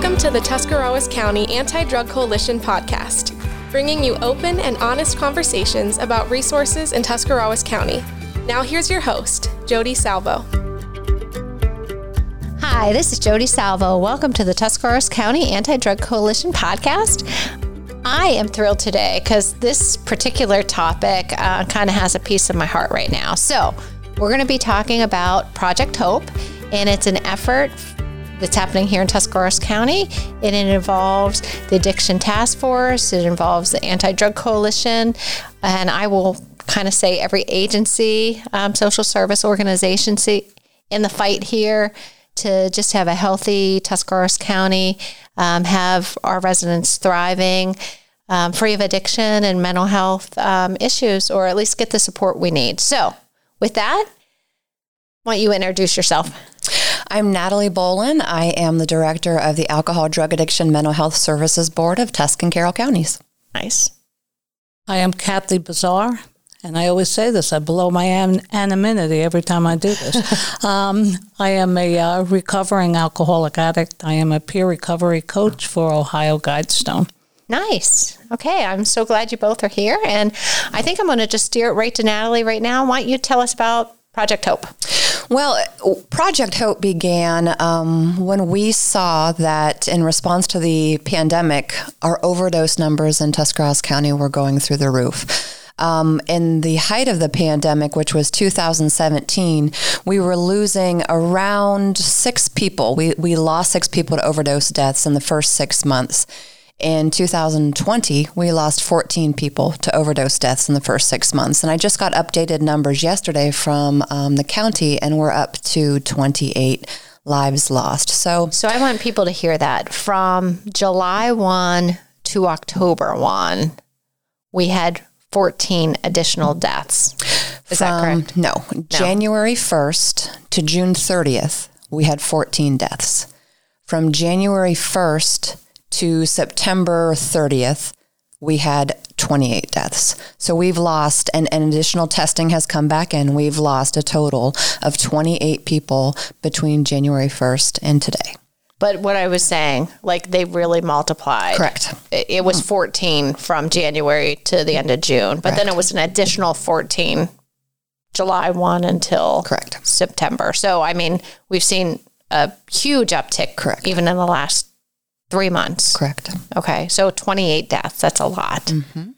Welcome to the Tuscarawas County Anti Drug Coalition podcast, bringing you open and honest conversations about resources in Tuscarawas County. Now, here's your host, Jody Salvo. Hi, this is Jody Salvo. Welcome to the Tuscarawas County Anti Drug Coalition podcast. I am thrilled today because this particular topic uh, kind of has a piece of my heart right now. So, we're going to be talking about Project Hope, and it's an effort that's happening here in Tuscarawas County. It involves the Addiction Task Force, it involves the Anti Drug Coalition, and I will kind of say every agency, um, social service organization in the fight here to just have a healthy Tuscarawas County, um, have our residents thriving. Um, free of addiction and mental health um, issues, or at least get the support we need. So, with that, why don't you introduce yourself? I'm Natalie Bollon. I am the director of the Alcohol, Drug Addiction, Mental Health Services Board of Tuscan Carroll Counties. Nice. I am Kathy Bazaar, and I always say this I blow my an- anonymity every time I do this. um, I am a uh, recovering alcoholic addict. I am a peer recovery coach for Ohio Guidestone. Nice. Okay, I'm so glad you both are here. And I think I'm going to just steer it right to Natalie right now. Why don't you tell us about Project Hope? Well, Project Hope began um, when we saw that in response to the pandemic, our overdose numbers in Tuscarawas County were going through the roof. Um, in the height of the pandemic, which was 2017, we were losing around six people. We, we lost six people to overdose deaths in the first six months. In 2020, we lost 14 people to overdose deaths in the first six months. And I just got updated numbers yesterday from um, the county, and we're up to 28 lives lost. So, so I want people to hear that from July 1 to October 1, we had 14 additional deaths. Is from, that correct? No. no. January 1st to June 30th, we had 14 deaths. From January 1st to September 30th, we had 28 deaths. So we've lost, and, and additional testing has come back in. We've lost a total of 28 people between January 1st and today. But what I was saying, like they really multiplied. Correct. It, was mm-hmm. 14 from January to the end of June, but Correct. then it was an additional 14 July 1 until Correct. September. So, I mean, we've seen a huge uptick Correct. even in the last three months. Correct. Okay. So 28 deaths. That's a lot. Mm-hmm.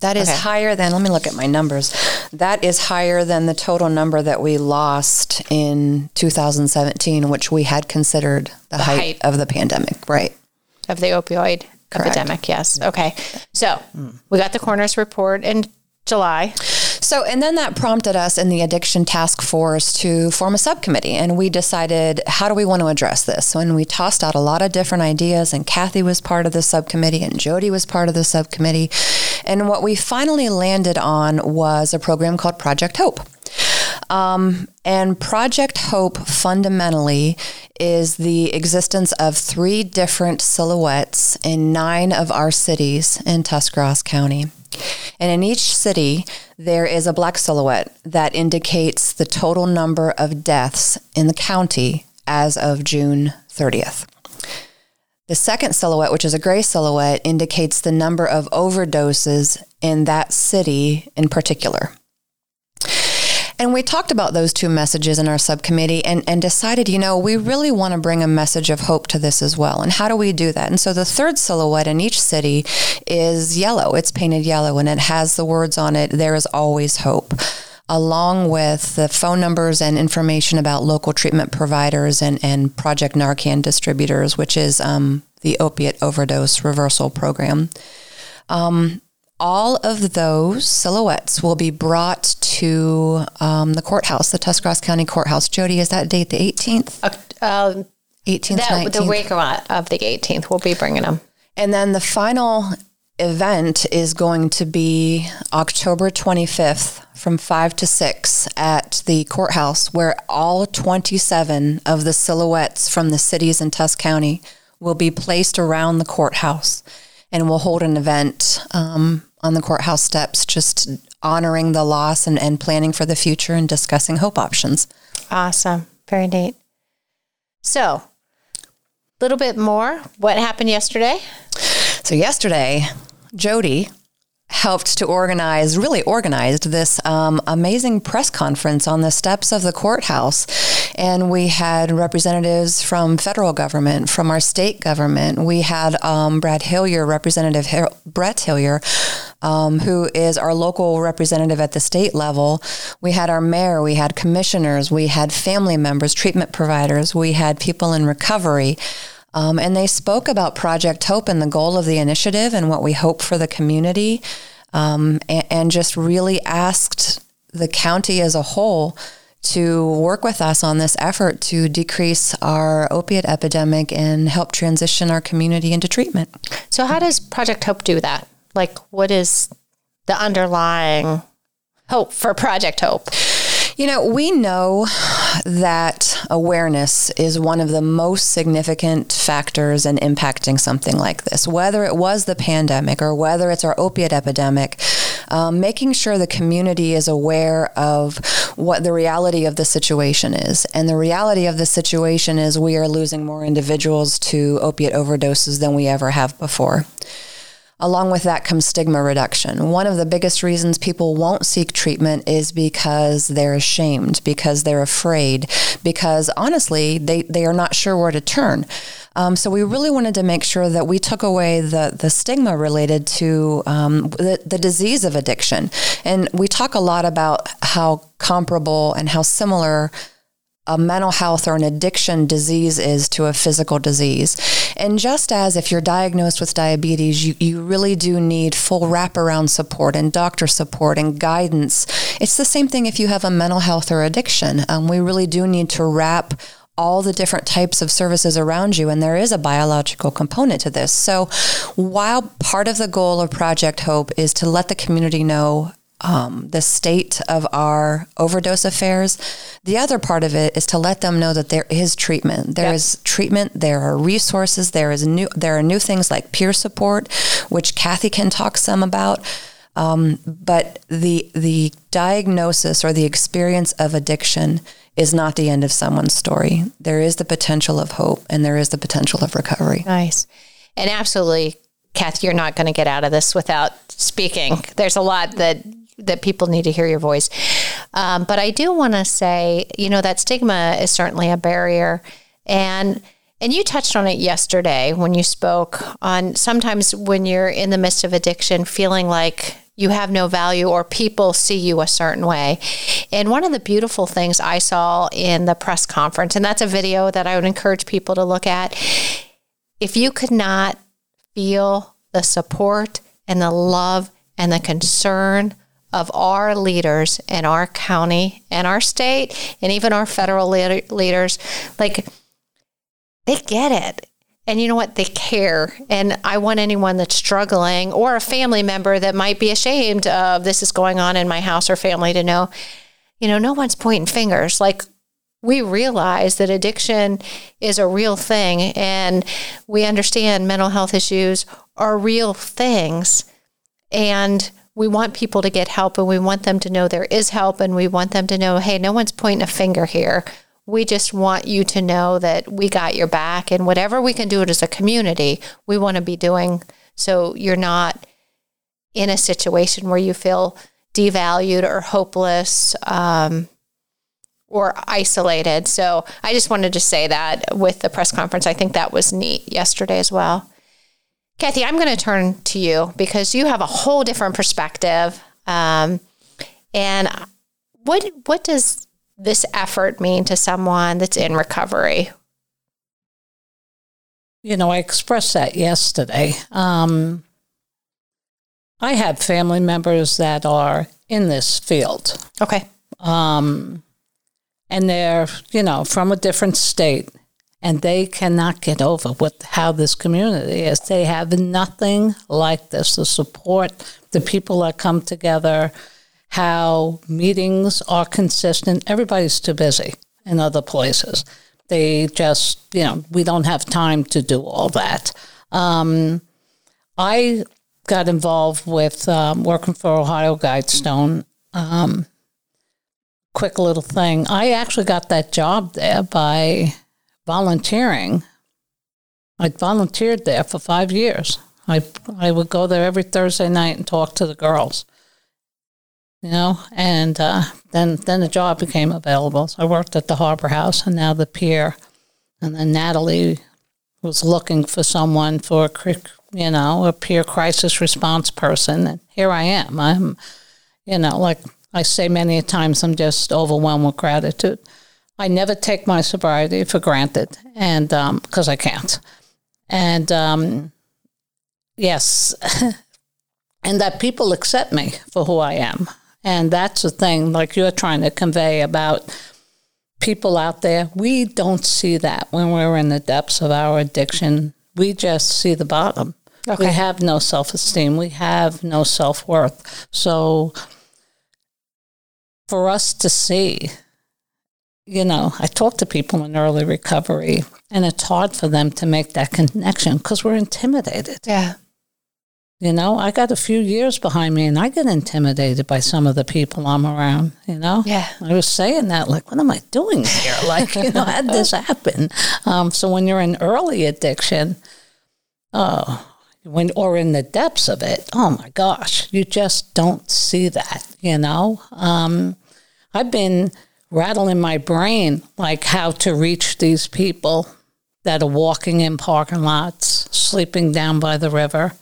That is okay. higher than, let me look at my numbers. That is higher than the total number that we lost in 2017, which we had considered the, the height, height, of the pandemic, right? Of the opioid Correct. epidemic, yes. Okay. So mm. we got the coroner's report in July. So, and then that prompted us in the addiction task force to form a subcommittee. And we decided, how do we want to address this? And we tossed out a lot of different ideas, and Kathy was part of the subcommittee, and Jody was part of the subcommittee. And what we finally landed on was a program called Project Hope. Um, and Project Hope fundamentally is the existence of three different silhouettes in nine of our cities in Tuscarawas County. And in each city, there is a black silhouette that indicates the total number of deaths in the county as of June 30th. The second silhouette, which is a gray silhouette, indicates the number of overdoses in that city in particular. And we talked about those two messages in our subcommittee and, and decided, you know, we really want to bring a message of hope to this as well. And how do we do that? And so the third silhouette in each city is yellow. It's painted yellow and it has the words on it, there is always hope along with the phone numbers and information about local treatment providers and, and Project Narcan distributors, which is um, the opiate overdose reversal program. Um, all of those silhouettes will be brought to um, the courthouse, the Tuscarawas County Courthouse. Jody, is that date the 18th? Uh, 18th, that, 19th? The week of the 18th, we'll be bringing them. And then the final event is going to be October 25th from 5 to 6 at the courthouse, where all 27 of the silhouettes from the cities in Tusc County will be placed around the courthouse. And we'll hold an event um, on the courthouse steps, just honoring the loss and, and planning for the future and discussing hope options. Awesome. Very neat. So, a little bit more. What happened yesterday? So yesterday, Jody helped to organize, really organized this um, amazing press conference on the steps of the courthouse. And we had representatives from federal government, from our state government. We had um, Brad Hillyer, Representative Her- Brett Hillyer, um, who is our local representative at the state level. We had our mayor, we had commissioners, we had family members, treatment providers, we had people in recovery. Um, and they spoke about Project Hope and the goal of the initiative and what we hope for the community, um, and, and just really asked the county as a whole to work with us on this effort to decrease our opiate epidemic and help transition our community into treatment. So, how does Project Hope do that? Like, what is the underlying hope for Project Hope? You know, we know that awareness is one of the most significant factors in impacting something like this, whether it was the pandemic or whether it's our opiate epidemic. Um, making sure the community is aware of what the reality of the situation is. And the reality of the situation is we are losing more individuals to opiate overdoses than we ever have before. Along with that comes stigma reduction. One of the biggest reasons people won't seek treatment is because they're ashamed, because they're afraid, because honestly, they, they are not sure where to turn. Um, so we really wanted to make sure that we took away the, the stigma related to um, the, the disease of addiction. And we talk a lot about how comparable and how similar a mental health or an addiction disease is to a physical disease. And just as if you're diagnosed with diabetes, you, you really do need full wraparound support and doctor support and guidance. It's the same thing if you have a mental health or addiction. Um, we really do need to wrap all the different types of services around you, and there is a biological component to this. So, while part of the goal of Project Hope is to let the community know um, the state of our overdose affairs. The other part of it is to let them know that there is treatment. There yep. is treatment. There are resources. There is new. There are new things like peer support, which Kathy can talk some about. Um, but the the diagnosis or the experience of addiction is not the end of someone's story. There is the potential of hope, and there is the potential of recovery. Nice, and absolutely, Kathy, you're not going to get out of this without speaking. There's a lot that that people need to hear your voice. Um, but I do want to say, you know, that stigma is certainly a barrier, and and you touched on it yesterday when you spoke on sometimes when you're in the midst of addiction, feeling like you have no value or people see you a certain way. And one of the beautiful things I saw in the press conference, and that's a video that I would encourage people to look at, if you could not feel the support and the love and the concern of our leaders in our county and our state and even our federal leaders like they get it. And you know what? They care. And i want anyone that's struggling or a family member that might be ashamed of this is going on in my house or family to know you know no one's pointing fingers. Like we realize that addiction is a real thing and we understand mental health issues are real things. And we want people to get help and we want them to know there is help and we want them to know, hey, no one's pointing a finger here. We just want you to know that we got your back and whatever we can do it as a community, we want to be doing so you're not in a situation where you feel devalued or hopeless um, or isolated. So I just wanted to say that with the press conference. I think that was neat yesterday as well. Kathy, I'm going to turn to you because you have a whole different perspective. Um, and what what does this effort mean to someone that's in recovery? You know, I expressed that yesterday. Um, I have family members that are in this field. Okay. Um, and they're, you know, from a different state and they cannot get over what how this community is. They have nothing like this. The support, the people that come together, how meetings are consistent. Everybody's too busy in other places. They just, you know, we don't have time to do all that. Um, I got involved with um, working for Ohio Guidestone. Um, quick little thing. I actually got that job there by volunteering I volunteered there for five years. I I would go there every Thursday night and talk to the girls. You know, and uh, then then a job became available. So I worked at the Harbor House and now the Pier, and then Natalie was looking for someone for you know a peer crisis response person, and here I am. I'm, you know, like I say many times, I'm just overwhelmed with gratitude. I never take my sobriety for granted, and because um, I can't. And um, yes, and that people accept me for who I am. And that's the thing, like you're trying to convey about people out there. We don't see that when we're in the depths of our addiction. We just see the bottom. Okay. We have no self esteem. We have no self worth. So for us to see you know, I talk to people in early recovery, and it's hard for them to make that connection because we're intimidated. Yeah. You know, I got a few years behind me and I get intimidated by some of the people I'm around, you know? Yeah. I was saying that, like, what am I doing here? Like, you know, how did this happen? Um, so when you're in early addiction, oh, when or in the depths of it, oh my gosh, you just don't see that, you know? Um, I've been rattle in my brain like how to reach these people that are walking in parking lots, sleeping down by the river.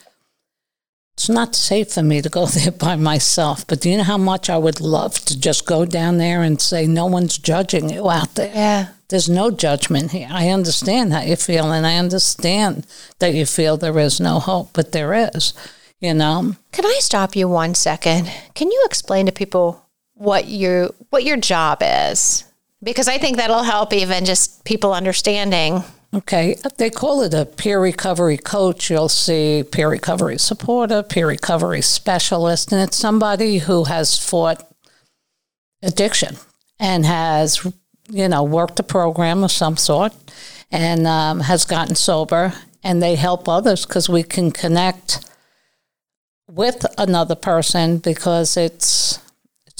It's not safe for me to go there by myself, but do you know how much I would love to just go down there and say, No one's judging you out there? Yeah. There's no judgment here. I understand how you feel, and I understand that you feel there is no hope, but there is, you know. Can I stop you one second? Can you explain to people what your what your job is because I think that'll help even just people understanding. Okay, they call it a peer recovery coach. You'll see peer recovery supporter, peer recovery specialist, and it's somebody who has fought addiction and has, you know, worked a program of some sort and um, has gotten sober, and they help others because we can connect with another person because it's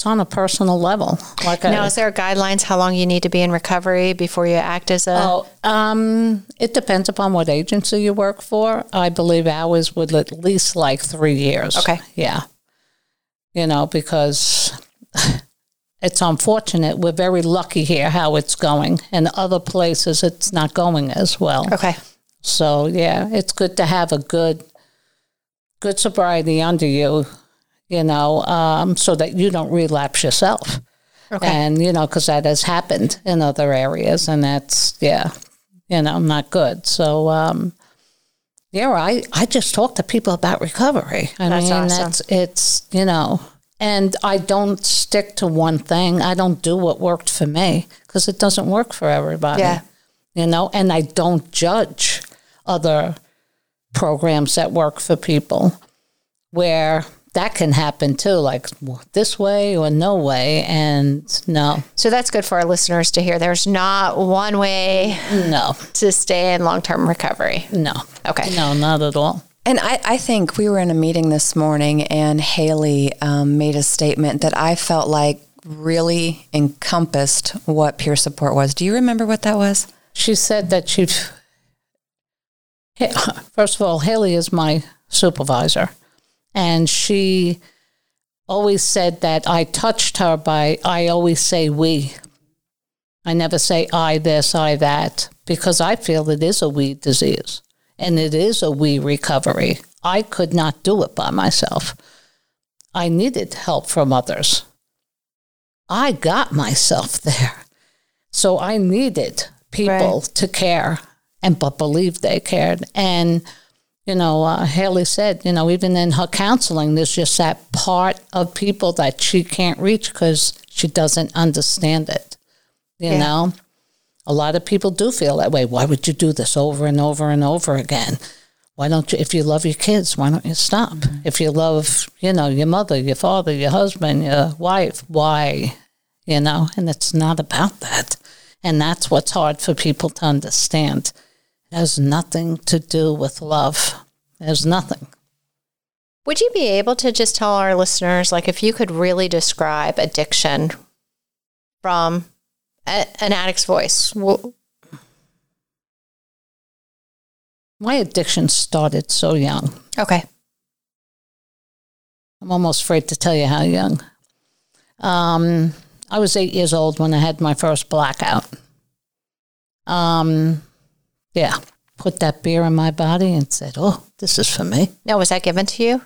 it's on a personal level. Like now, a, is there guidelines how long you need to be in recovery before you act as a? Oh, um, it depends upon what agency you work for. I believe ours would at least like three years. Okay. Yeah. You know, because it's unfortunate. We're very lucky here how it's going. In other places, it's not going as well. Okay. So yeah, it's good to have a good, good sobriety under you you know, um, so that you don't relapse yourself. Okay. And, you know, because that has happened in other areas and that's, yeah, you know, not good. So, um, yeah, I, I just talk to people about recovery. And I that's mean, awesome. that's, it's, you know, and I don't stick to one thing. I don't do what worked for me because it doesn't work for everybody. Yeah. You know, and I don't judge other programs that work for people where that can happen too, like this way or no way. And no. So that's good for our listeners to hear. There's not one way no. to stay in long term recovery. No. Okay. No, not at all. And I, I think we were in a meeting this morning and Haley um, made a statement that I felt like really encompassed what peer support was. Do you remember what that was? She said that she, first of all, Haley is my supervisor. And she always said that I touched her by, I always say we. I never say I this, I that, because I feel it is a we disease and it is a we recovery. I could not do it by myself. I needed help from others. I got myself there. So I needed people right. to care and but believe they cared. And you know, uh, Haley said, you know, even in her counseling, there's just that part of people that she can't reach because she doesn't understand it. You yeah. know, a lot of people do feel that way. Why would you do this over and over and over again? Why don't you, if you love your kids, why don't you stop? Mm-hmm. If you love, you know, your mother, your father, your husband, your wife, why? You know, and it's not about that. And that's what's hard for people to understand has nothing to do with love. Has nothing. Would you be able to just tell our listeners, like, if you could really describe addiction from a, an addict's voice? Well, my addiction started so young. Okay. I'm almost afraid to tell you how young. Um, I was eight years old when I had my first blackout. Um, yeah, put that beer in my body and said, "Oh, this is for me." Now, was that given to you?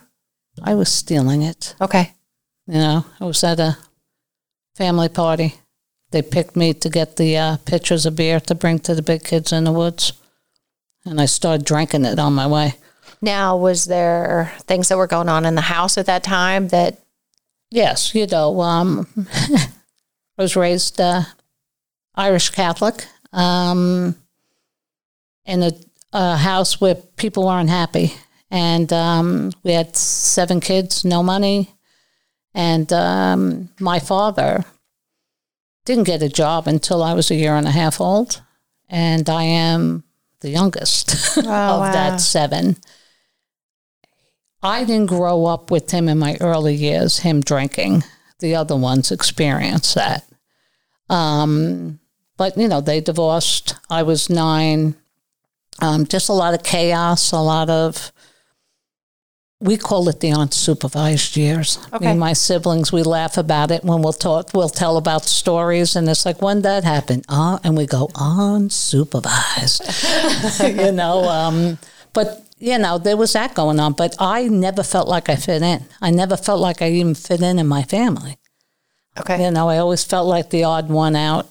I was stealing it. Okay. You know, I was at a family party. They picked me to get the uh, pitchers of beer to bring to the big kids in the woods, and I started drinking it on my way. Now, was there things that were going on in the house at that time that Yes, you know, um, I was raised uh, Irish Catholic um, in a, a house where people weren't happy. And um, we had seven kids, no money. And um, my father didn't get a job until I was a year and a half old. And I am the youngest of wow. that seven. I didn't grow up with him in my early years, him drinking. The other ones experienced that. Um, but, you know, they divorced. I was nine. Um, just a lot of chaos, a lot of, we call it the unsupervised years. Me Okay. and my siblings, we laugh about it when we'll talk, we'll tell about stories. And it's like, when that happened? Uh, and we go, unsupervised. you know, um, but you know, there was that going on, but I never felt like I fit in. I never felt like I even fit in in my family. Okay. You know, I always felt like the odd one out.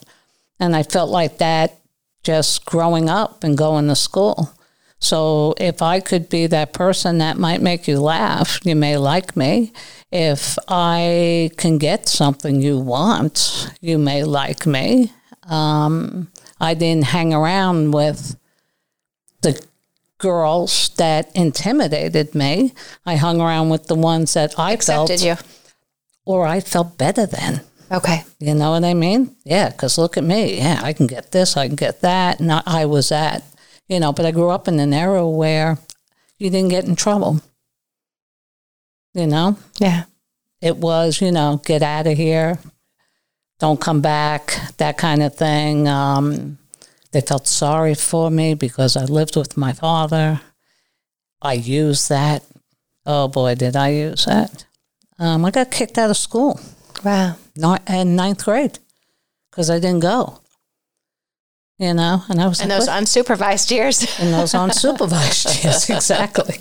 And I felt like that just growing up and going to school. So if I could be that person that might make you laugh, you may like me. If I can get something you want, you may like me. Um, I didn't hang around with the girls that intimidated me. I hung around with the ones that I Accepted felt you. or I felt better than. Okay. You know what I mean? Yeah, because look at me. Yeah, I can get this, I can get that. And I, I was that, you know, but I grew up in an era where you didn't get in trouble. You know, Yeah. it was, you know, get out of here, don't come back, that kind of thing. Um, they felt sorry for me because I lived with my father. I used that. Oh boy, did I use that. Um, I got kicked out of school Wow. not in ninth grade because I didn't go. You know, and I was And like, those "What?" unsupervised years. in those unsupervised years, exactly.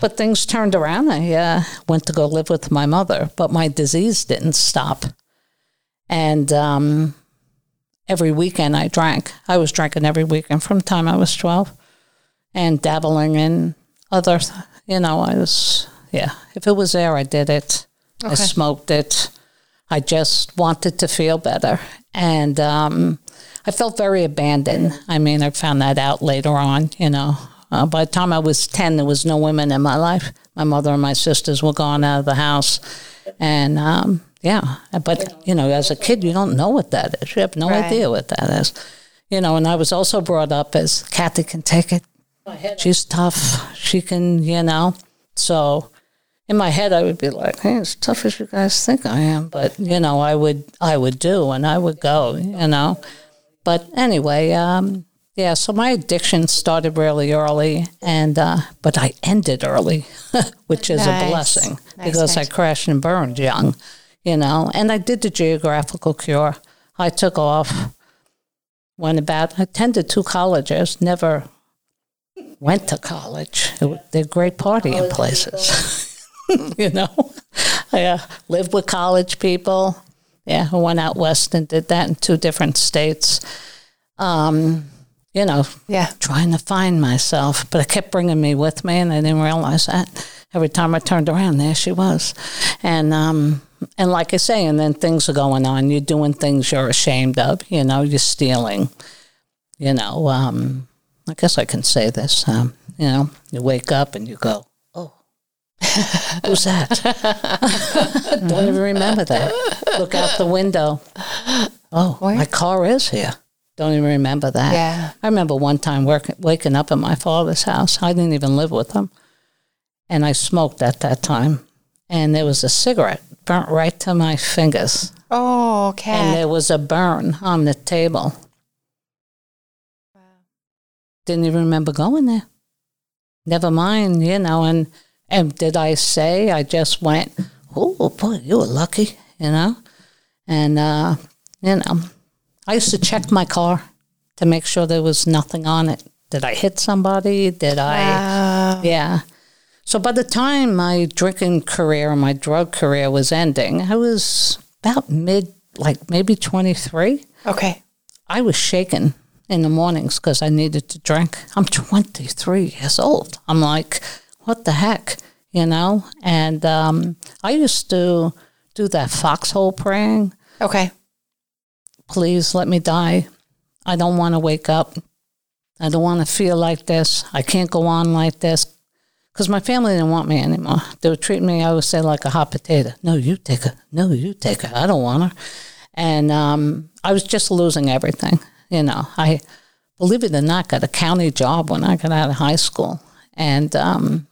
But things turned around. I uh, went to go live with my mother, but my disease didn't stop. And um, every weekend I drank. I was drinking every weekend from the time I was 12 and dabbling in other, you know, I was, yeah, if it was there, I did it. I smoked it. I just wanted to feel better. And um, I felt very abandoned. I mean, I found that out later on, you know. Uh, by the time I was 10, there was no women in my life. My mother and my sisters were gone out of the house. And um, yeah, but, you know, as a kid, you don't know what that is. You have no Right. idea what that is. You know, and I was also brought up as Kathy can take it. She's tough. She can, you know. So in my head, I would be like, "Hey, as tough as you guys think I am," but you know, I would, I would do, and I would go, you know. But anyway, um, yeah. So my addiction started really early, and uh, but I ended early, which is Nice. a blessing Nice, because nice. I crashed and burned young, you know. And I did the geographical cure. I took off. Went about. I attended two colleges. Never went to college. It, they're great partying places. you know, I uh, lived with college people. Yeah, I went out west and did that in two different states. Um, you know, Yeah. trying to find myself, but it kept bringing me with me, and I didn't realize that. Every time I turned around, there she was, and um, and like I say, and then things are going on. You're doing things you're ashamed of. You know, you're stealing. You know, um, I guess I can say this. Um, you know, you wake up and you go, "Oh, who's that?" Don't even remember that. Look out the window. Oh, my car is here. Don't even remember that. Yeah. I remember one time working, waking up at my father's house. I didn't even live with him. And I smoked at that time. And there was a cigarette burnt right to my fingers. Oh, okay. And there was a burn on the table. Wow. Didn't even remember going there. never mind, you know. And and did I say? I just went, oh boy, you were lucky, you know. And uh, you know, I used to check my car to make sure there was nothing on it. Did I hit somebody? Did I? Yeah. So by the time my drinking career, and my drug career was ending, I was about mid, like maybe 23. Okay. I was shaken in the mornings because I needed to drink. I'm 23 years old. I'm like, what the heck, you know? And um, I used to do that foxhole praying. Okay. Please let me die. I don't want to wake up. I don't want to feel like this. I can't go on like this. Because my family didn't want me anymore. They would treat me, I would say, like a hot potato. No, you take her. No, you take her. I don't want her. And um, I was just losing everything. You know, I, believe it or not, got a county job when I got out of high school. And um,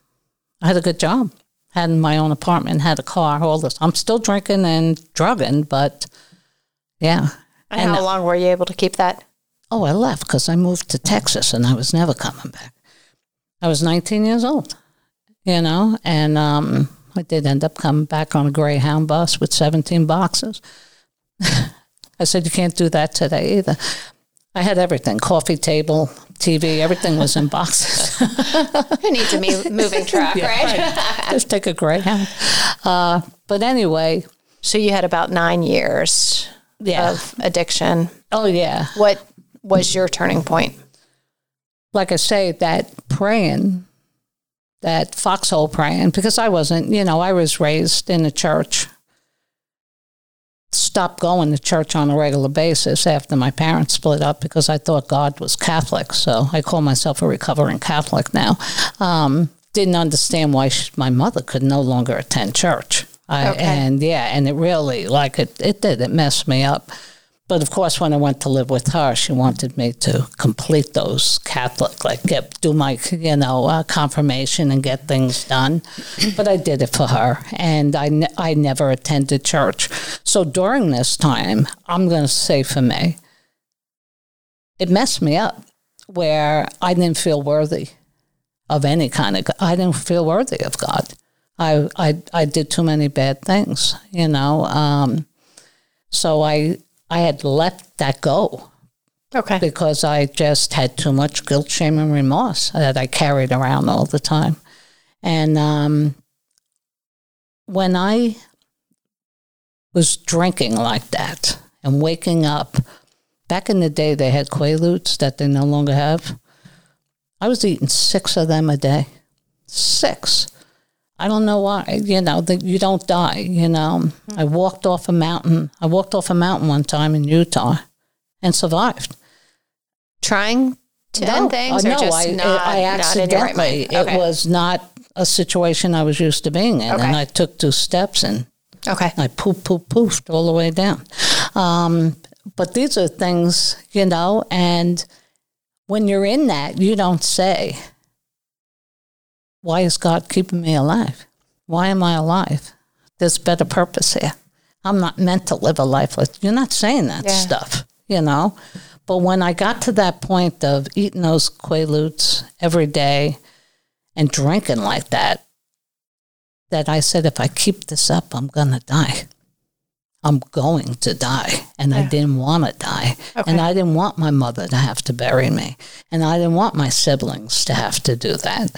I had a good job. Had my own apartment, had a car, all this. I'm still drinking and drugging, but yeah. And, how long were you able to keep that? Oh, I left because I moved to Texas and I was never coming back. I was 19 years old, you know, and um, I did end up coming back on a Greyhound bus with 17 boxes. I said, You can't do that today either. I had everything coffee table, TV, everything was in boxes. Who needs a mo- moving truck, right? Just take a Greyhound. Uh, but anyway, So you had about nine years Yeah. of addiction. oh, yeah. What was your turning point? like I say, that praying, that foxhole praying, because I wasn't, you know, I was raised in the church. Stopped going to church on a regular basis after my parents split up because I thought God was Catholic. So I call myself a recovering Catholic now. Um, didn't understand why sh my mother could no longer attend church. I, Okay. And yeah, and it really, like it, it did, it messed me up. But of course, when I went to live with her, she wanted me to complete those Catholic, like get do my you know uh, confirmation and get things done. But I did it for her, and I ne- I never attended church. So during this time, I'm going to say for me, it messed me up, where I didn't feel worthy of any kind of. I didn't feel worthy of God. I I I did too many bad things, you know. Um, so I I had let that go Okay. because I just had too much guilt, shame, and remorse that I carried around all the time. And um, when I was drinking like that and waking up, back in the day they had Quaaludes that they no longer have. I was eating six of them a day. Six. I don't know why. You know, that you don't die. You know, I walked off a mountain. I walked off a mountain one time in Utah and survived. Trying to end things, uh, no, just I, not, I not accidentally. mind? Okay. It was not a situation I was used to being in, Okay. and I took two steps and okay. I poof, poof, poofed all the way down. Um, but these are things, you know, and when you're in that, you don't say, Why is God keeping me alive? Why am I alive? There's better purpose here. I'm not meant to live a life like you're not saying that Yeah. stuff, you know. But when I got to that point of eating those Quaaludes every day and drinking like that, that I said, if I keep this up, I'm going to die. I'm going to die. And I didn't want to die. Okay. And I didn't want my mother to have to bury me. And I didn't want my siblings to have to do that.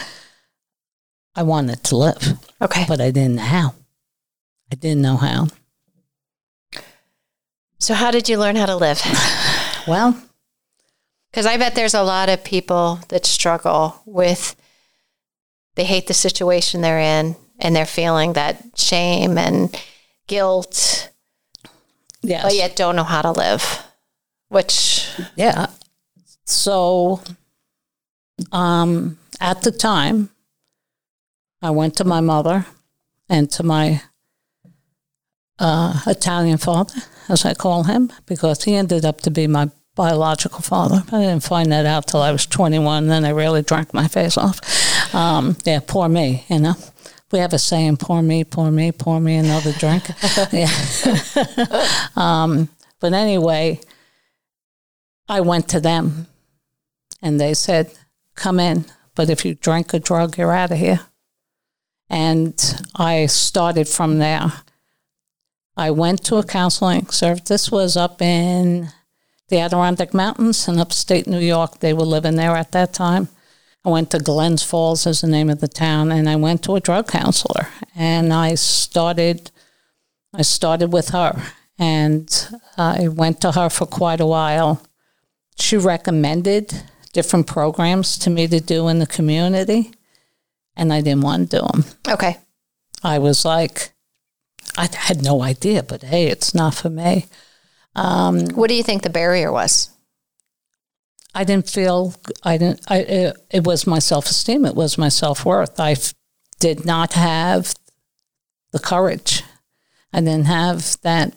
I wanted to live, Okay. but I didn't know how. I didn't know how. So how did you learn how to live? Well, Because I bet there's a lot of people that struggle with, they hate the situation they're in and they're feeling that shame and guilt, yes. but yet don't know how to live, which, Yeah. So, um, at the time, I went to my mother and to my uh, Italian father, as I call him, because he ended up to be my biological father. I didn't find that out till I was 21. Then I really drank my face off. Um, yeah, poor me, you know. We have a saying, poor me, poor me, pour me another drink. yeah. um, but anyway, I went to them and they said, Come in, but if you drink a drug, you're out of here. And I started from there. I went to a counseling service. This was up in the Adirondack Mountains in upstate New York. They were living there at that time. I went to Glens Falls, is the name of the town, and I went to a drug counselor. And I started, I started with her, and I went to her for quite a while. She recommended different programs to me to do in the community, and I didn't want to do them. Okay. I was like, I had no idea, but hey, it's not for me. Um, What do you think the barrier was? I didn't feel I didn't. I it, it was my self esteem. It was my self worth. I f- did not have the courage. I didn't have that.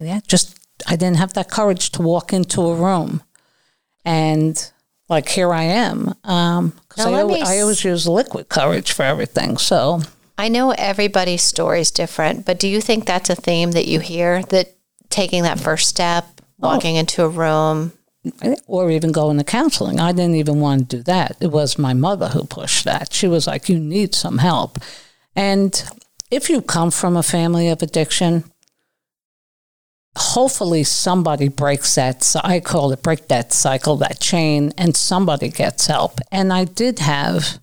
Yeah, just I didn't have that courage to walk into a room, and like here I am. Um, 'cause I, let al- me I always use liquid courage for everything. So I know everybody's story is different, but do you think that's a theme that you hear that taking that first step, walking into a room? or even going to counseling. I didn't even want to do that. It was my mother who pushed that. She was like, You need some help. And if you come from a family of addiction, hopefully somebody breaks that. cy- I call it break that cycle, that chain, and somebody gets help. And I did have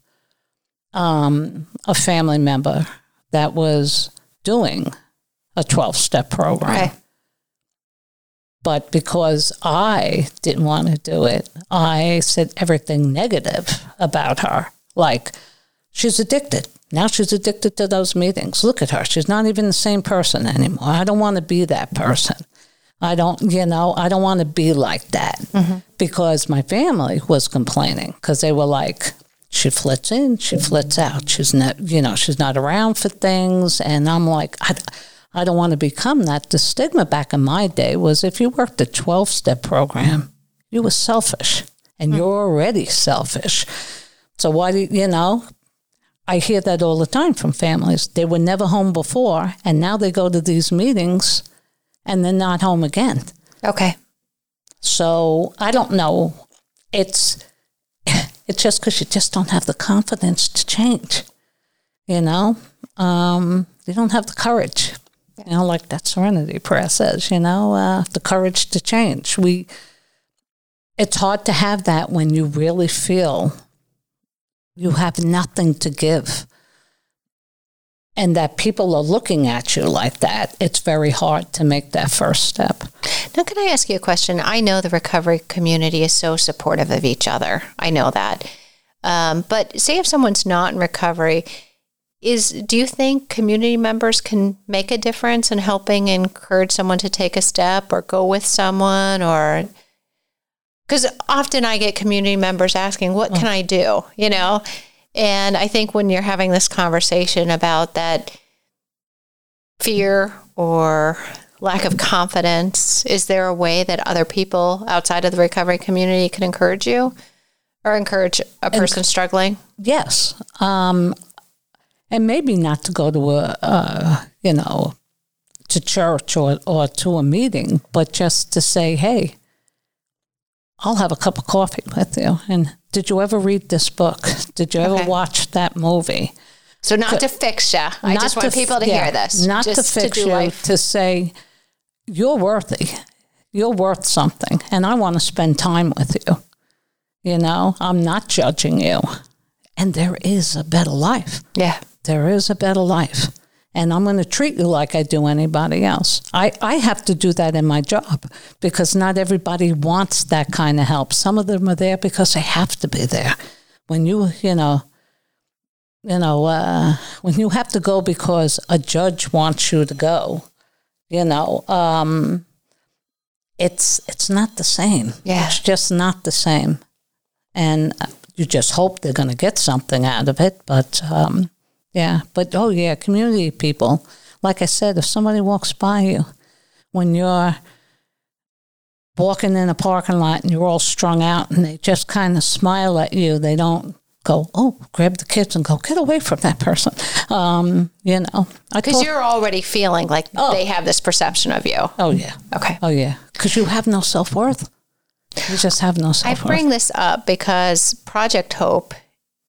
um, a family member that was doing a 12 step program. Okay. But because I didn't want to do it, I said everything negative about her. Like, she's addicted. Now she's addicted to those meetings. Look at her. She's not even the same person anymore. I don't want to be that person. I don't, you know, I don't want to be like that mm-hmm. because my family was complaining because they were like, she flits in, she flits out. She's not, you know, she's not around for things. And I'm like, I, I don't want to become that. The stigma back in my day was if you worked a 12 step program, you were selfish and mm-hmm. you're already selfish. So why do you, you know, I hear that all the time from families. They were never home before and now they go to these meetings and they're not home again. Okay. So I don't know. It's it's just because you just don't have the confidence to change. You know, um, you don't have the courage. You know, like that Serenity Prayer says. You know, uh, the courage to change. We. It's hard to have that when you really feel you have nothing to give. And that people are looking at you like that, it's very hard to make that first step. Now, can I ask you a question? I know the recovery community is so supportive of each other. I know that. Um, but say if someone's not in recovery, is do you think community members can make a difference in helping encourage someone to take a step or go with someone or because often I get community members asking, "What can I do?" You know, and I think when you're having this conversation about that fear or lack of confidence, is there a way that other people outside of the recovery community can encourage you or encourage a person struggling? Yes. Um, and maybe not to go to a, uh, you know, to church or, or to a meeting, but just to say, hey, I'll have a cup of coffee with you. And did you ever read this book? Did you ever Okay. watch that movie? So not to fix you. I Not just want to- people to yeah, hear this. Not just to fix do you, life. to say, you're worthy. You're worth something. And I want to spend time with you. You know, I'm not judging you. And there is a better life. Yeah. There is a better life. And I'm going to treat you like I do anybody else. I, I have to do that in my job because not everybody wants that kind of help. Some of them are there because they have to be there. When you, you know, you know, uh, when you have to go because a judge wants you to go, you know, um, it's it's not the same. Yeah. It's just not the same. And you just hope they're going to get something out of it. But um, yeah, but oh yeah, community people. Like I said, if somebody walks by you when you're walking in a parking lot and you're all strung out and they just kind of smile at you, they don't go, oh, grab the kids and go, get away from that person. Um, you know, Because you're already feeling like Oh. they have this perception of you. oh yeah, Okay. oh yeah, because you have no self worth. You just have no self worth. I bring this up because Project Hope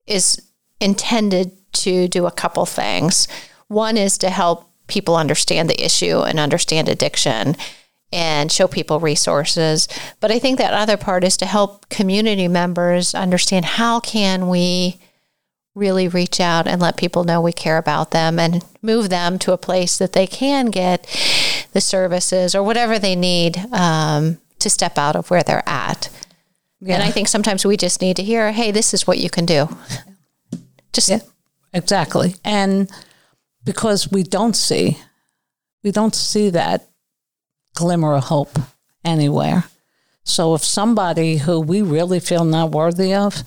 is intended to do a couple things. One is to help people understand the issue and understand addiction and show people resources. But I think that other part is to help community members understand how can we really reach out and let people know we care about them and move them to a place that they can get the services or whatever they need um, to step out of where they're at. Yeah. And I think sometimes we just need to hear, hey, this is what you can do. Just yeah, exactly. And because we don't see, we don't see that glimmer of hope anywhere. So if somebody who we really feel not worthy of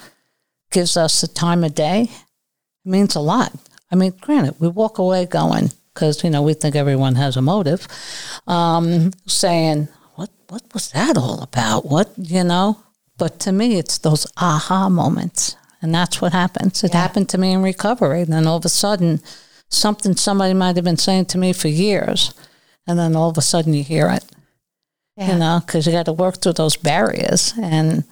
gives us the time of day, it means a lot. I mean, granted, we walk away going, because, you know, we think everyone has a motive, um, saying, what, what was that all about? What, you know? But to me, it's those aha moments. And that's what happens. It yeah. happened to me in recovery. And then all of a sudden, something somebody might have been saying to me for years, and then all of a sudden you hear it. Yeah. You know, because you got to work through those barriers. And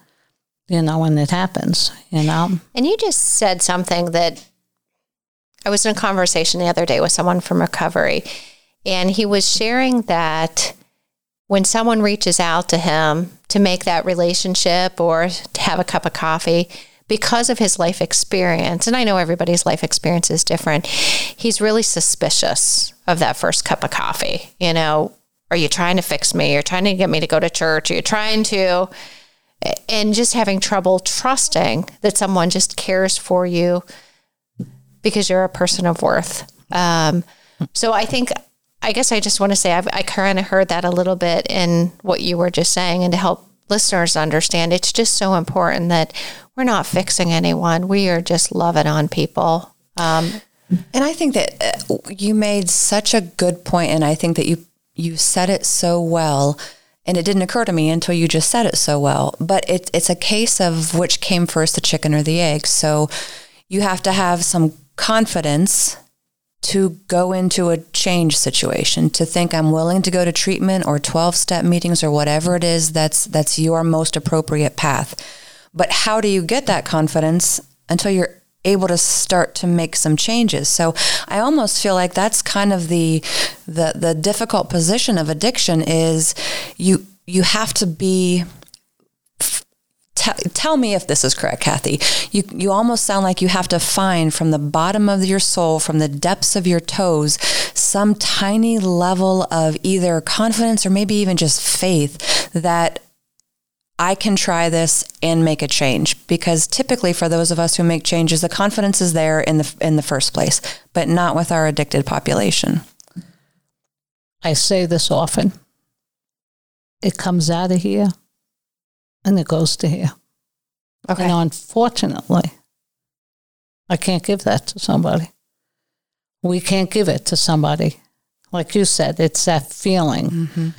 you know, when it happens, you know. And you just said something that I was in a conversation the other day with someone from recovery, and he was sharing that when someone reaches out to him to make that relationship or to have a cup of coffee, because of his life experience, and I know everybody's life experience is different, he's really suspicious of that first cup of coffee. You know, are you trying to fix me? You're trying to get me to go to church? Are you trying to and just having trouble trusting that someone just cares for you because you're a person of worth. Um, so I think, I guess I just want to say I've, I kind of heard that a little bit in what you were just saying, and to help listeners understand, it's just so important that we're not fixing anyone. We are just loving on people. Um, and I think that uh, you made such a good point, and I think that you you said it so well and it didn't occur to me until you just said it so well. But it, it's a case of which came first, the chicken or the egg. So you have to have some confidence to go into a change situation, to think I'm willing to go to treatment or 12 step meetings or whatever it is that's that's your most appropriate path. But how do you get that confidence until you're able to start to make some changes. So I almost feel like that's kind of the the the difficult position of addiction is you you have to be Tell, me if this is correct, Kathy. You you almost sound like you have to find from the bottom of your soul, from the depths of your toes, some tiny level of either confidence or maybe even just faith that I can try this and make a change because typically for those of us who make changes the confidence is there in the in the first place but not with our addicted population. I say this often. It comes out of here and it goes to here. Okay. And unfortunately, I can't give that to somebody. We can't give it to somebody. Like you said, it's that feeling. Mm-hmm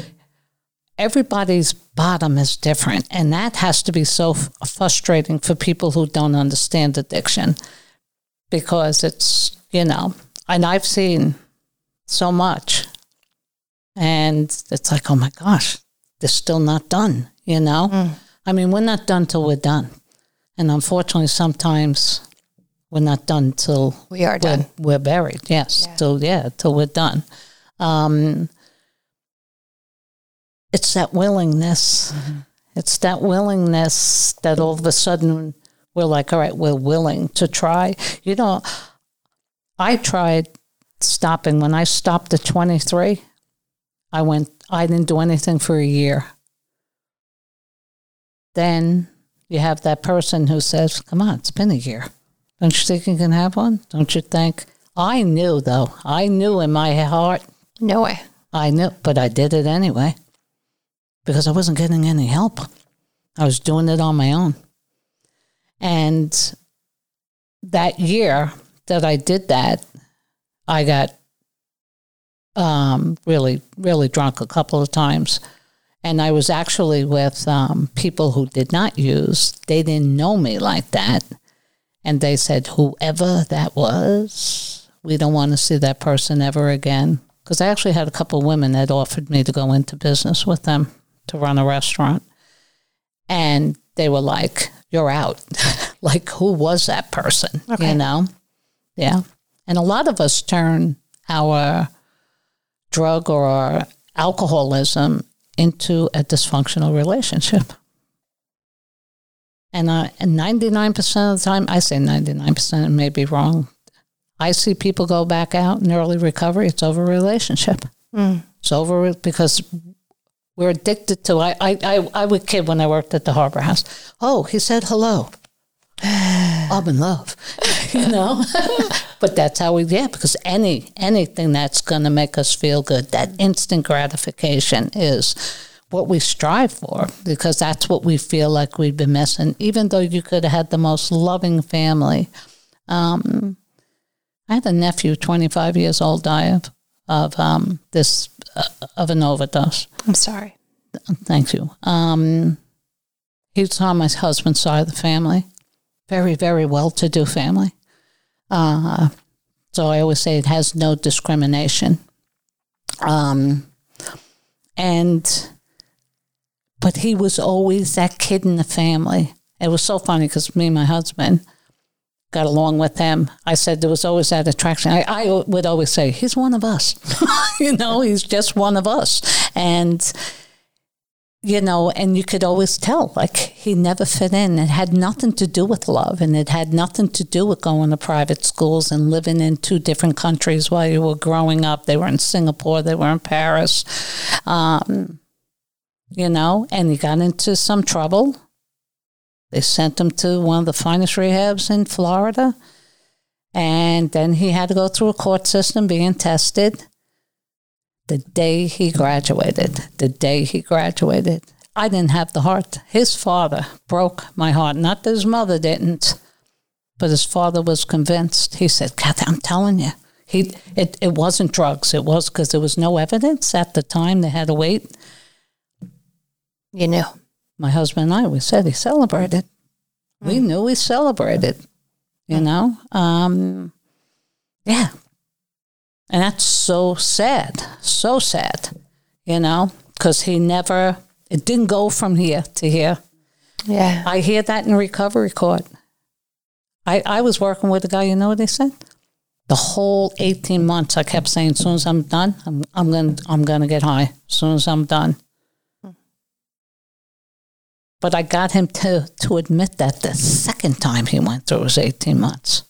everybody's bottom is different. And that has to be so f- frustrating for people who don't understand addiction because it's, you know, and I've seen so much. And it's like, oh my gosh, they're still not done, you know? Mm. I mean, we're not done till we're done. And unfortunately, sometimes we're not done till we are done. We're, we're buried, yes. Yeah. Till, yeah, till we're done. Um, it's that willingness. Mm-hmm. It's that willingness that all of a sudden we're like, all right, we're willing to try. You know, I tried stopping. When I stopped at 23, I went, I didn't do anything for a year. Then you have that person who says, come on, it's been a year. Don't you think you can have one? Don't you think? I knew, though. I knew in my heart. No way. I knew, but I did it anyway because I wasn't getting any help. I was doing it on my own. And that year that I did that, I got um, really, really drunk a couple of times. And I was actually with um, people who did not use, they didn't know me like that. And they said, whoever that was, we don't want to see that person ever again. Because I actually had a couple of women that offered me to go into business with them to run a restaurant. And they were like, You're out. like who was that person? Okay. You know? Yeah. And a lot of us turn our drug or our alcoholism into a dysfunctional relationship. And, uh, and 99% of the time, I say 99%, it may be wrong. I see people go back out in early recovery, it's over relationship. It's over because we're addicted to. I, I, I, I was a kid when I worked at the Harbor House. Oh, he said hello. I'm in love, you know. but that's how we yeah. Because any anything that's going to make us feel good, that instant gratification is what we strive for because that's what we feel like we've been missing. Even though you could have had the most loving family. Um, I had a nephew, 25 years old, die of of um, this uh, of an overdose. I'm sorry. Thank you. Um, he was on my husband's side of the family, very, very well to do family. Uh, so I always say it has no discrimination. Um, and, but he was always that kid in the family. It was so funny because me and my husband got along with him. I said there was always that attraction. I, I would always say, he's one of us. you know, he's just one of us. And, you know, and you could always tell, like, he never fit in. It had nothing to do with love, and it had nothing to do with going to private schools and living in two different countries while you were growing up. They were in Singapore, they were in Paris, um, you know, and he got into some trouble. They sent him to one of the finest rehabs in Florida. And then he had to go through a court system being tested the day he graduated, the day he graduated, I didn't have the heart. His father broke my heart. Not that his mother didn't, but his father was convinced. He said, Kathy, I'm telling you, he, it, it wasn't drugs. It was because there was no evidence at the time. They had to wait. You knew. My husband and I, we said he celebrated. We knew he celebrated, you know? Um, yeah, and that's so sad, so sad, you know, because he never, it didn't go from here to here. Yeah. I hear that in recovery court. I, I was working with a guy, you know what they said? The whole 18 months, I kept saying, as soon as I'm done, I'm, I'm going to I'm gonna get high. As soon as I'm done. But I got him to, to admit that the second time he went through was 18 months.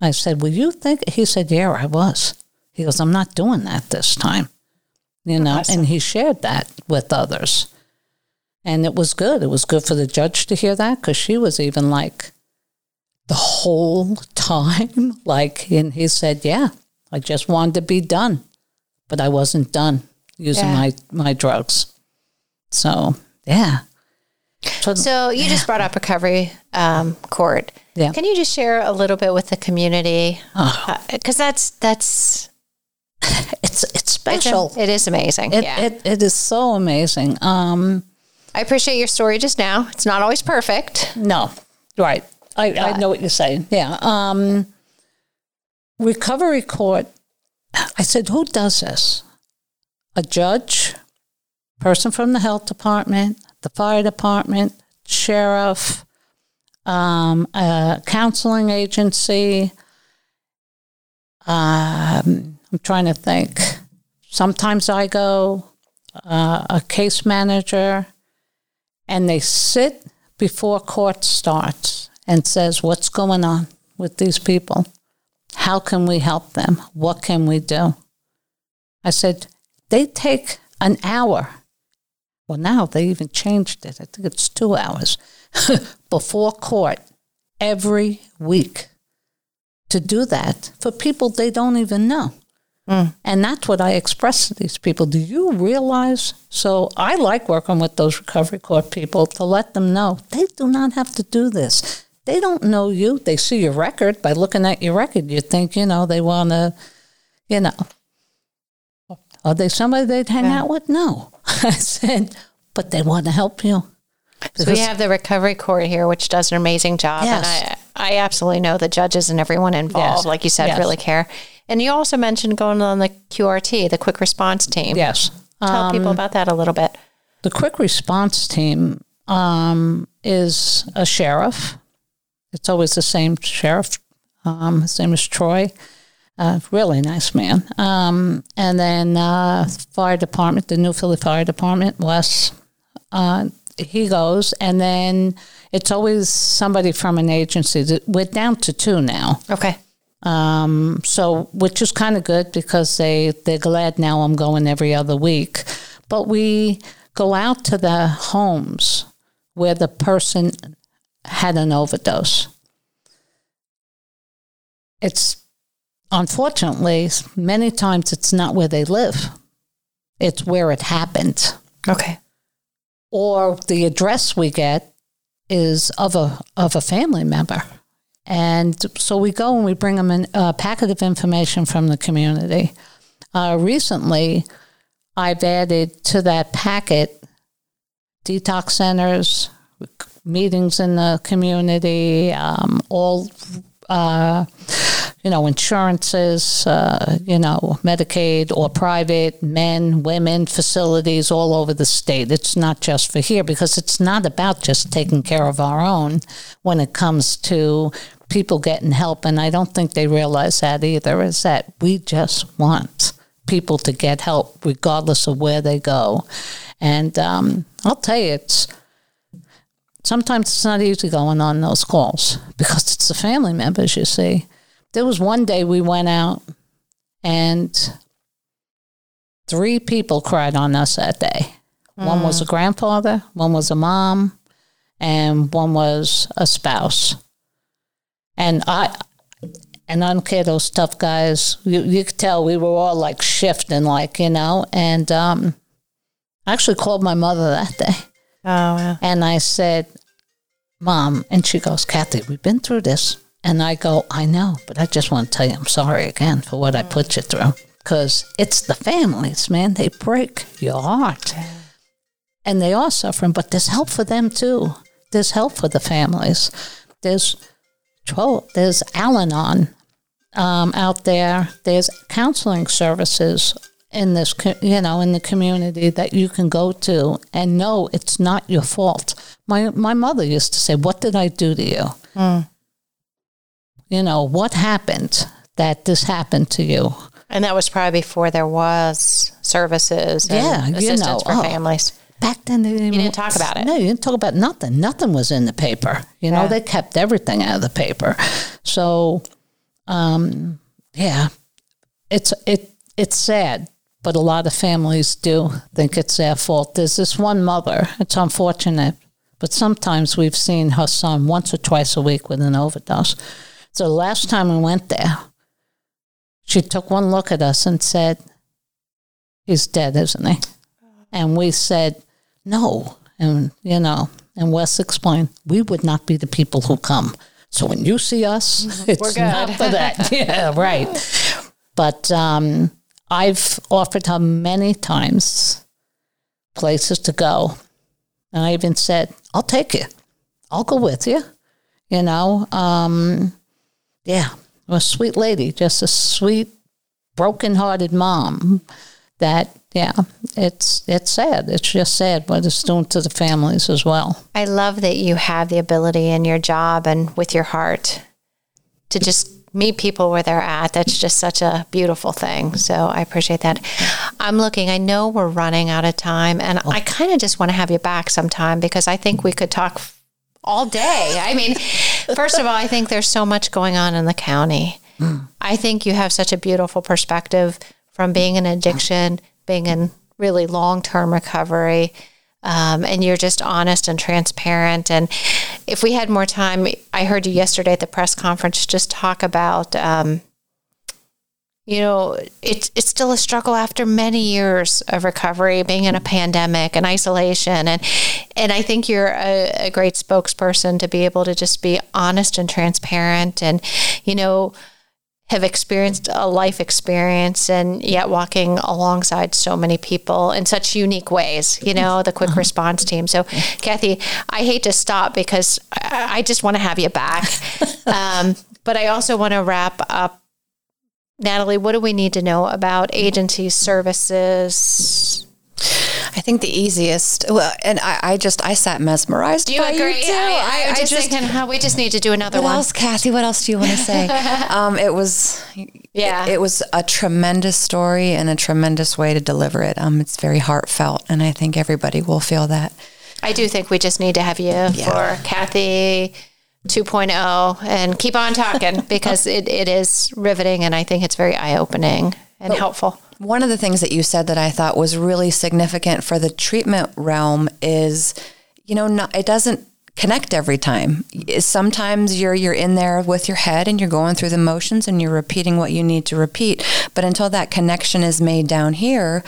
I said, Will you think? He said, Yeah, I was. He goes, I'm not doing that this time. You know, Awesome. and he shared that with others. And it was good. It was good for the judge to hear that because she was even like the whole time. Like, and he said, Yeah, I just wanted to be done, but I wasn't done using Yeah. my, my drugs. So, yeah. So, So you just brought up recovery um, court. Yeah. Can you just share a little bit with the community? Oh. Because that's that's it's, it's it's special. it is amazing. It, yeah. it, it is so amazing. Um, I appreciate your story just now. It's not always perfect. No, right. I, I know what you're saying. Yeah. Um, recovery court. I said, who does this? A judge, person from the health department, the fire department, sheriff, um, a counseling agency. Um, I'm trying to think. Sometimes I go, uh, a case manager, and they sit before court starts and says, "What's going on with these people? How can we help them? What can we do?" I said, "They take an hour." Well, now they even changed it. I think it's two hours before court every week to do that for people they don't even know. And that's what I express to these people. Do you realize? So I like working with those recovery court people to let them know they do not have to do this. They don't know you. They see your record. By looking at your record, you think, you know, they want to, you know, are they somebody they'd hang out with? No. I said, but they want to help you. So we have the recovery court here, which does an amazing job, Yes. I absolutely know the judges and everyone involved, Yes. like you said, Yes. really care. And you also mentioned going on the QRT, the quick response team. Yes. Tell people about that a little bit. The quick response team um, is a sheriff, it's always the same sheriff. Um, his name is Troy. Uh, really nice man. Um, and then uh, fire department, the New Philly Fire Department, Wes. Uh, he goes, and then it's always somebody from an agency. We're down to two now. Okay. Um, so, which is kind of good because they they're glad now I'm going every other week. But we go out to the homes where the person had an overdose. It's unfortunately many times it's not where they live; it's where it happened. Okay. Or the address we get is of a of a family member. And so we go and we bring them in a packet of information from the community. Uh, recently, I've added to that packet detox centers, meetings in the community, um, all uh, you know, insurances, uh, you know, Medicaid or private, men, women, facilities all over the state. It's not just for here because it's not about just taking care of our own when it comes to people getting help. And I don't think they realize that either, is that we just want people to get help regardless of where they go. And um, I'll tell you, it's sometimes it's not easy going on those calls because it's the family members, you see. There was one day we went out and three people cried on us that day. Mm. One was a grandfather, one was a mom, and one was a spouse. And I, and I don't care those tough guys. You, you could tell we were all like shifting, like you know. And um, I actually called my mother that day. Oh, yeah. And I said, Mom, and she goes, Kathy, we've been through this. And I go, I know, but I just want to tell you I'm sorry again for what I put you through. Because it's the families, man. They break your heart. And they are suffering, but there's help for them too. There's help for the families. There's there's Al Anon um, out there. There's counseling services in this, you know, in the community that you can go to and know it's not your fault. My my mother used to say, "What did I do to you? Mm. You know, what happened that this happened to you?" And that was probably before there was services, yeah, assistance you know, for oh, families. Back then, they didn't, you didn't talk about it. No, you didn't talk about nothing. Nothing was in the paper. You know, they kept everything out of the paper. So, um, yeah, it's it it's sad but a lot of families do think it's their fault. There's this one mother, it's unfortunate, but sometimes we've seen her son once or twice a week with an overdose. So the last time we went there, she took one look at us and said, He's dead, isn't he? And we said, No. And, you know, and Wes explained, We would not be the people who come. So when you see us, it's not for that. yeah, right. But um, I've offered her many times places to go. And I even said, I'll take you. I'll go with you. You know, um, yeah, a sweet lady, just a sweet, broken-hearted mom. That yeah, it's it's sad. It's just sad what it's doing to the families as well. I love that you have the ability in your job and with your heart to just meet people where they're at. That's just such a beautiful thing. So I appreciate that. I'm looking, I know we're running out of time, and oh. I kind of just want to have you back sometime because I think we could talk all day. I mean, first of all, I think there's so much going on in the county. Mm. I think you have such a beautiful perspective from being in addiction, being in really long term recovery um, and you're just honest and transparent. And if we had more time, I heard you yesterday at the press conference just talk about. Um, you know, it's it's still a struggle after many years of recovery, being in a pandemic and isolation, and and I think you're a, a great spokesperson to be able to just be honest and transparent, and you know, have experienced a life experience and yet walking alongside so many people in such unique ways, you know, the quick uh-huh. response team. So, Kathy, I hate to stop because I just want to have you back. Um, but I also want to wrap up. Natalie, what do we need to know about agency services? I think the easiest, well, and I, I just, I sat mesmerized. Do you agree? too. I, am just, thinking, how we just need to do another what one. else, Kathy? What else do you want to say? um, it was, Yeah. it, it was a tremendous story and a tremendous way to deliver it. Um, it's very heartfelt, and I think everybody will feel that. I do think we just need to have you for Kathy 2.0 and keep on talking because it, it is riveting and I think it's very eye opening and helpful. One of the things that you said that I thought was really significant for the treatment realm is, you know, not, it doesn't connect every time. Sometimes you're you're in there with your head and you're going through the motions and you're repeating what you need to repeat, but until that connection is made down here,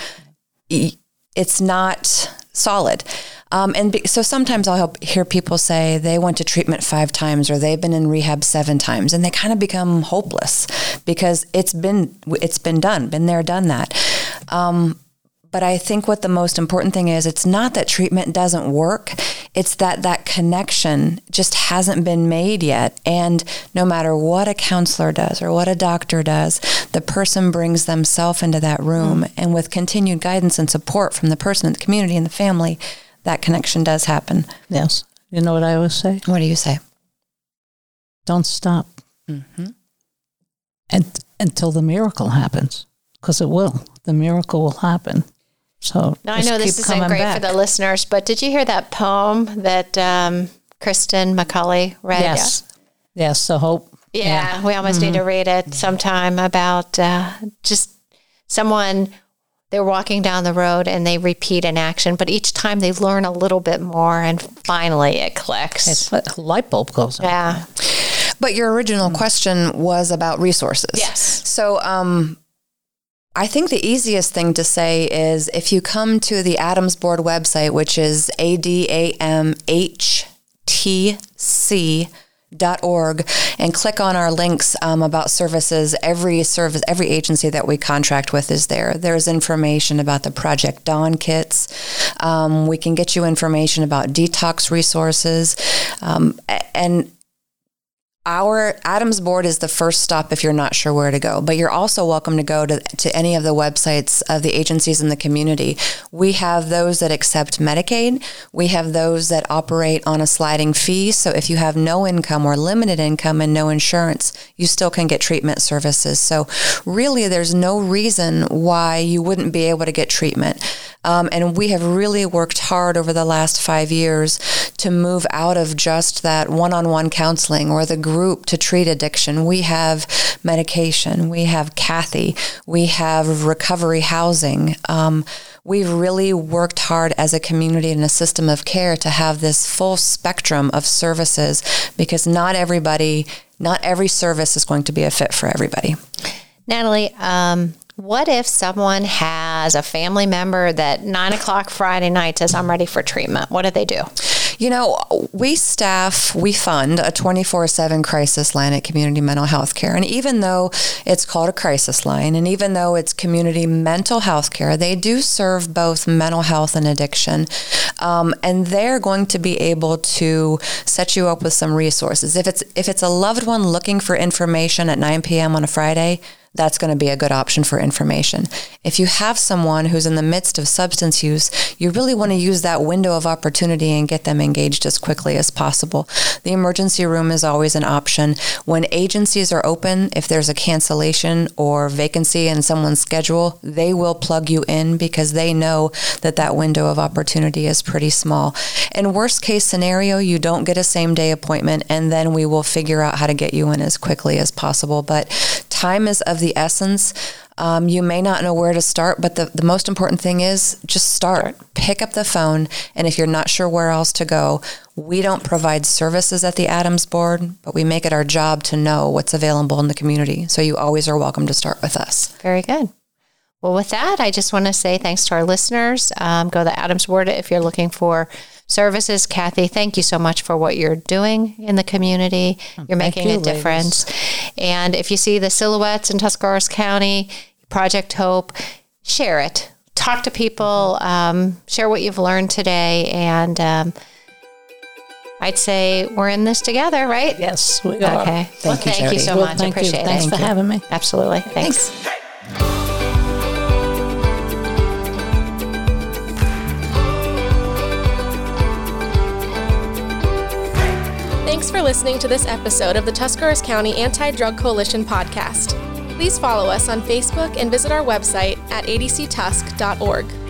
it's not solid. Um, and be, so sometimes I'll help hear people say they went to treatment five times or they've been in rehab seven times, and they kind of become hopeless because it's been it's been done, been there, done that. Um, but I think what the most important thing is, it's not that treatment doesn't work. It's that that connection just hasn't been made yet. And no matter what a counselor does or what a doctor does, the person brings themselves into that room. And with continued guidance and support from the person in the community and the family, that connection does happen. Yes. You know what I always say? What do you say? Don't stop and, until the miracle happens, because it will. The miracle will happen. So Now, I just know this isn't great back. for the listeners, but did you hear that poem that um, Kristen McCulley read? Yes. Yes. The hope. Yeah, we almost need to read it sometime about uh, just someone. They're walking down the road and they repeat an action, but each time they learn a little bit more, and finally it clicks. It's like a light bulb goes on. yeah, But your original question was about resources. Yes. So, um, I think the easiest thing to say is if you come to the ADAMH Board website, which is adamhtc.org, and click on our links um, about services, every service, every agency that we contract with is there. There's information about the Project Dawn kits. Um, we can get you information about detox resources, um, and our ADAMH board is the first stop if you're not sure where to go, but you're also welcome to go to, to any of the websites of the agencies in the community. We have those that accept Medicaid. We have those that operate on a sliding fee. So if you have no income or limited income and no insurance, you still can get treatment services. So really, there's no reason why you wouldn't be able to get treatment. Um, and we have really worked hard over the last five years to move out of just that one on one counseling or the group to treat addiction. We have medication, we have Kathy, we have recovery housing. Um, we've really worked hard as a community and a system of care to have this full spectrum of services because not everybody, not every service is going to be a fit for everybody. Natalie. Um, what if someone has a family member that nine o'clock Friday night says, "I'm ready for treatment"? What do they do? You know, we staff, we fund a 24 7 crisis line at Community Mental Health Care. And even though it's called a crisis line, and even though it's community mental health care, they do serve both mental health and addiction. Um, and they're going to be able to set you up with some resources. If it's if it's a loved one looking for information at 9 p.m. on a Friday, that's going to be a good option for information. If you have someone who's in the midst of substance use, you really want to use that window of opportunity and get them engaged as quickly as possible. The emergency room is always an option. When agencies are open, if there's a cancellation or vacancy in someone's schedule, they will plug you in because they know that that window of opportunity is pretty small. In worst case scenario, you don't get a same day appointment and then we will figure out how to get you in as quickly as possible. But time is of the essence. Um, you may not know where to start, but the, the most important thing is just start. Pick up the phone. And if you're not sure where else to go, we don't provide services at the ADAMH Board, but we make it our job to know what's available in the community. So you always are welcome to start with us. Very good. Well, with that, I just want to say thanks to our listeners. Um, go to ADAMH Board if you're looking for services. Kathy, thank you so much for what you're doing in the community. You're making you, a difference. And if you see the silhouettes in Tuscarawas County, Project Hope, share it. Talk to people, um, share what you've learned today. And um, I'd say we're in this together, right? Yes, we are. Okay. Thank well, you, thank you so Well, much. thank you. Appreciate Thanks it. for having me. Absolutely. Thanks. For listening to this episode of the Tuscarawas County Anti Drug Coalition podcast. Please follow us on Facebook and visit our website at adctusk.org.